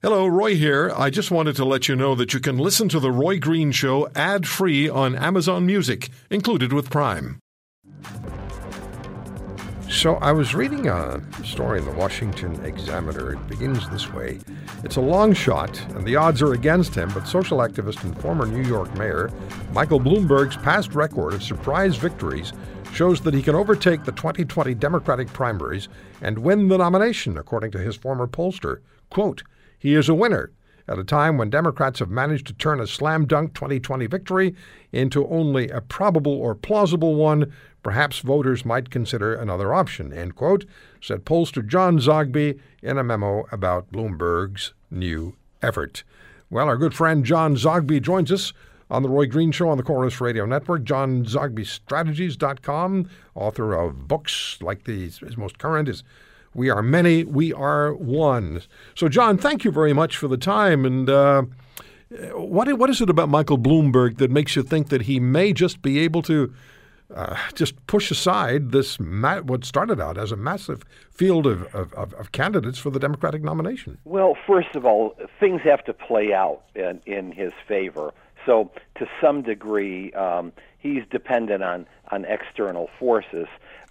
Hello, Roy here. I just wanted to let you know that you can listen to The Roy Green Show ad free on Amazon Music, included with Prime. So I was reading a story in the Washington Examiner. It begins this way It's a long shot, and the odds are against him, but social activist and former New York Mayor Michael Bloomberg's past record of surprise victories shows that he can overtake the 2020 Democratic primaries and win the nomination, according to his former pollster. Quote, he is a winner at a time when Democrats have managed to turn a slam dunk 2020 victory into only a probable or plausible one. Perhaps voters might consider another option, end quote, said pollster John Zogby in a memo about Bloomberg's new effort. Well, our good friend John Zogby joins us on the Roy Green Show on the Corus Radio Network. John Zogby Strategies.com, author of books like these. His most current is we are many, we are one. So, John, thank you very much for the time. And uh, what, what is it about Michael Bloomberg that makes you think that he may just be able to uh, just push aside this ma- what started out as a massive field of, of, of, candidates for the Democratic nomination? Well, first of all, things have to play out in, in his favor. So, to some degree, um, he's dependent on, on external forces.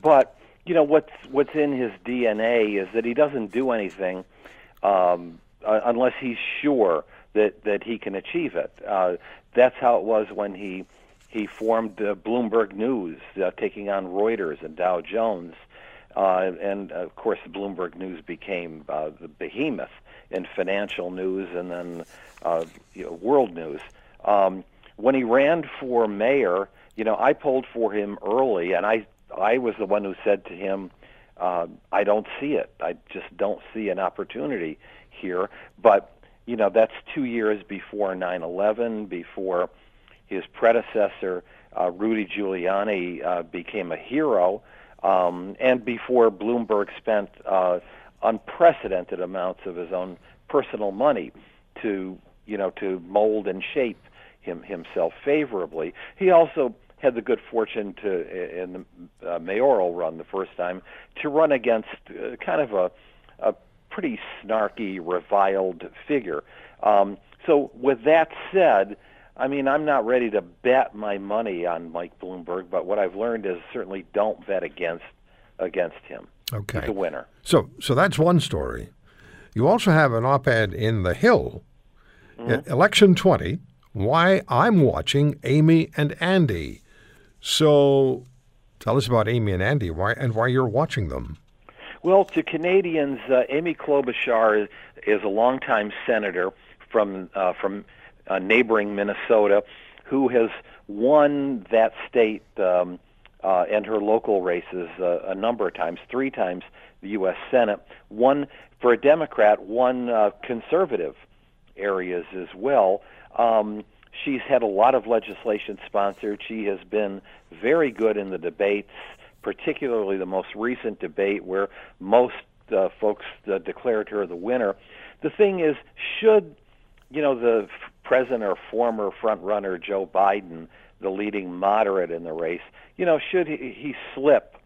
But you know what's what's in his DNA is that he doesn't do anything um, uh, unless he's sure that that he can achieve it. Uh, that's how it was when he he formed uh, Bloomberg News, uh, taking on Reuters and Dow Jones, uh, and of course Bloomberg News became uh, the behemoth in financial news and then uh, you know, world news. Um, when he ran for mayor, you know, I polled for him early, and I I was the one who said to him, uh, "I don't see it. I just don't see an opportunity here." But you know, that's two years before 9/11, before his predecessor uh, Rudy Giuliani uh, became a hero, um, and before Bloomberg spent uh, unprecedented amounts of his own personal money to you know to mold and shape him himself favorably. He also had the good fortune to in the uh, mayoral run the first time to run against uh, kind of a a pretty snarky, reviled figure. Um, so with that said, I mean I'm not ready to bet my money on Mike Bloomberg, but what I've learned is certainly don't bet against against him. Okay, he's a winner. So so that's one story. You also have an op-ed in the Hill, mm-hmm. election 20. Why I'm watching Amy and Andy. So tell us about Amy and Andy why, and why you're watching them. Well, to Canadians, uh, Amy Klobuchar is, is a longtime senator from uh, from uh, neighboring Minnesota, who has won that state um, uh, and her local races uh, a number of times, three times the U.S. Senate. One for a Democrat, one uh, conservative areas as well. Um, She's had a lot of legislation sponsored. She has been very good in the debates, particularly the most recent debate where most uh, folks uh, declared her the winner. The thing is, should you know the present or former front runner Joe Biden, the leading moderate in the race, you know, should he, he slip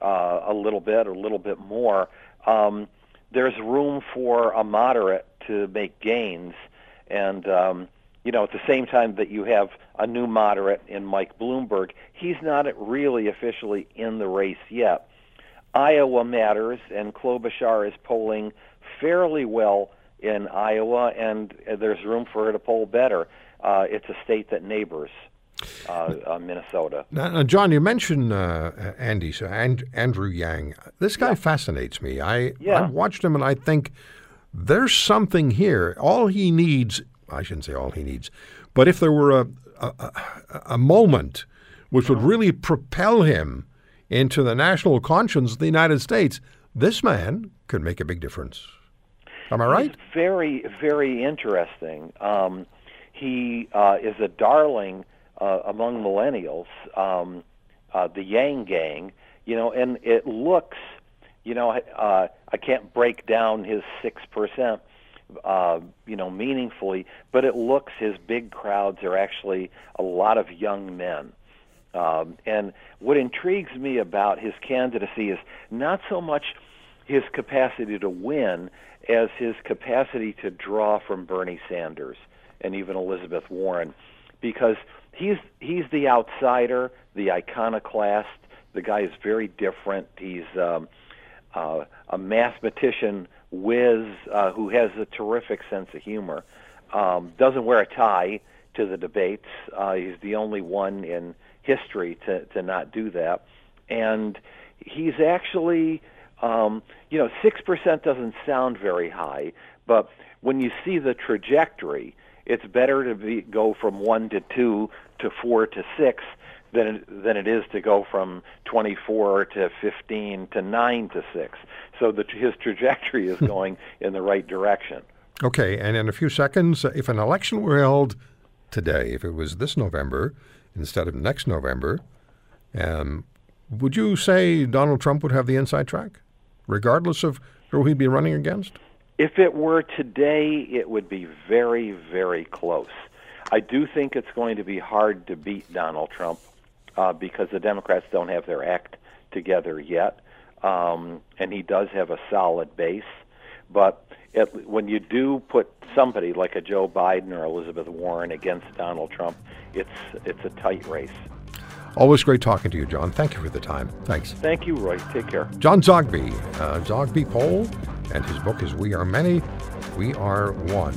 uh, a little bit or a little bit more? Um, there's room for a moderate to make gains, and um, you know, at the same time that you have a new moderate in Mike Bloomberg, he's not really officially in the race yet. Iowa matters, and Klobuchar is polling fairly well in Iowa, and there's room for her to poll better. Uh, it's a state that neighbors uh, uh, Minnesota. Now, now, John, you mentioned uh, Andy, so and, Andrew Yang. This guy yeah. fascinates me. I yeah. I watched him, and I think there's something here. All he needs I shouldn't say all he needs, but if there were a, a, a moment which would really propel him into the national conscience of the United States, this man could make a big difference. Am I right? He's very, very interesting. Um, he uh, is a darling uh, among millennials, um, uh, the Yang Gang, you know, and it looks, you know, uh, I can't break down his six percent, uh, you know, meaningfully, but it looks his big crowds are actually a lot of young men. Um, and what intrigues me about his candidacy is not so much his capacity to win as his capacity to draw from Bernie Sanders and even Elizabeth Warren, because he's he's the outsider, the iconoclast. The guy is very different. He's um, uh, a mathematician whiz uh, who has a terrific sense of humor. Um, doesn't wear a tie to the debates. Uh, he's the only one in history to to not do that, and he's actually, um, you know, six percent doesn't sound very high, but when you see the trajectory, it's better to be, go from one to two to four to six than than it is to go from 24 to 15 to 9 to 6. So the, his trajectory is going in the right direction. Okay, and in a few seconds, if an election were held today, if it was this November instead of next November, um, would you say Donald Trump would have the inside track, regardless of who he'd be running against? If it were today, it would be very, very close. I do think it's going to be hard to beat Donald Trump uh, because the Democrats don't have their act together yet, um, and he does have a solid base. But it, when you do put somebody like a Joe Biden or Elizabeth Warren against Donald Trump, it's it's a tight race. Always great talking to you, John. Thank you for the time. Thanks. Thank you, Roy. Take care. John Zogby, uh, Zogby Poll, and his book is We Are Many, We Are One.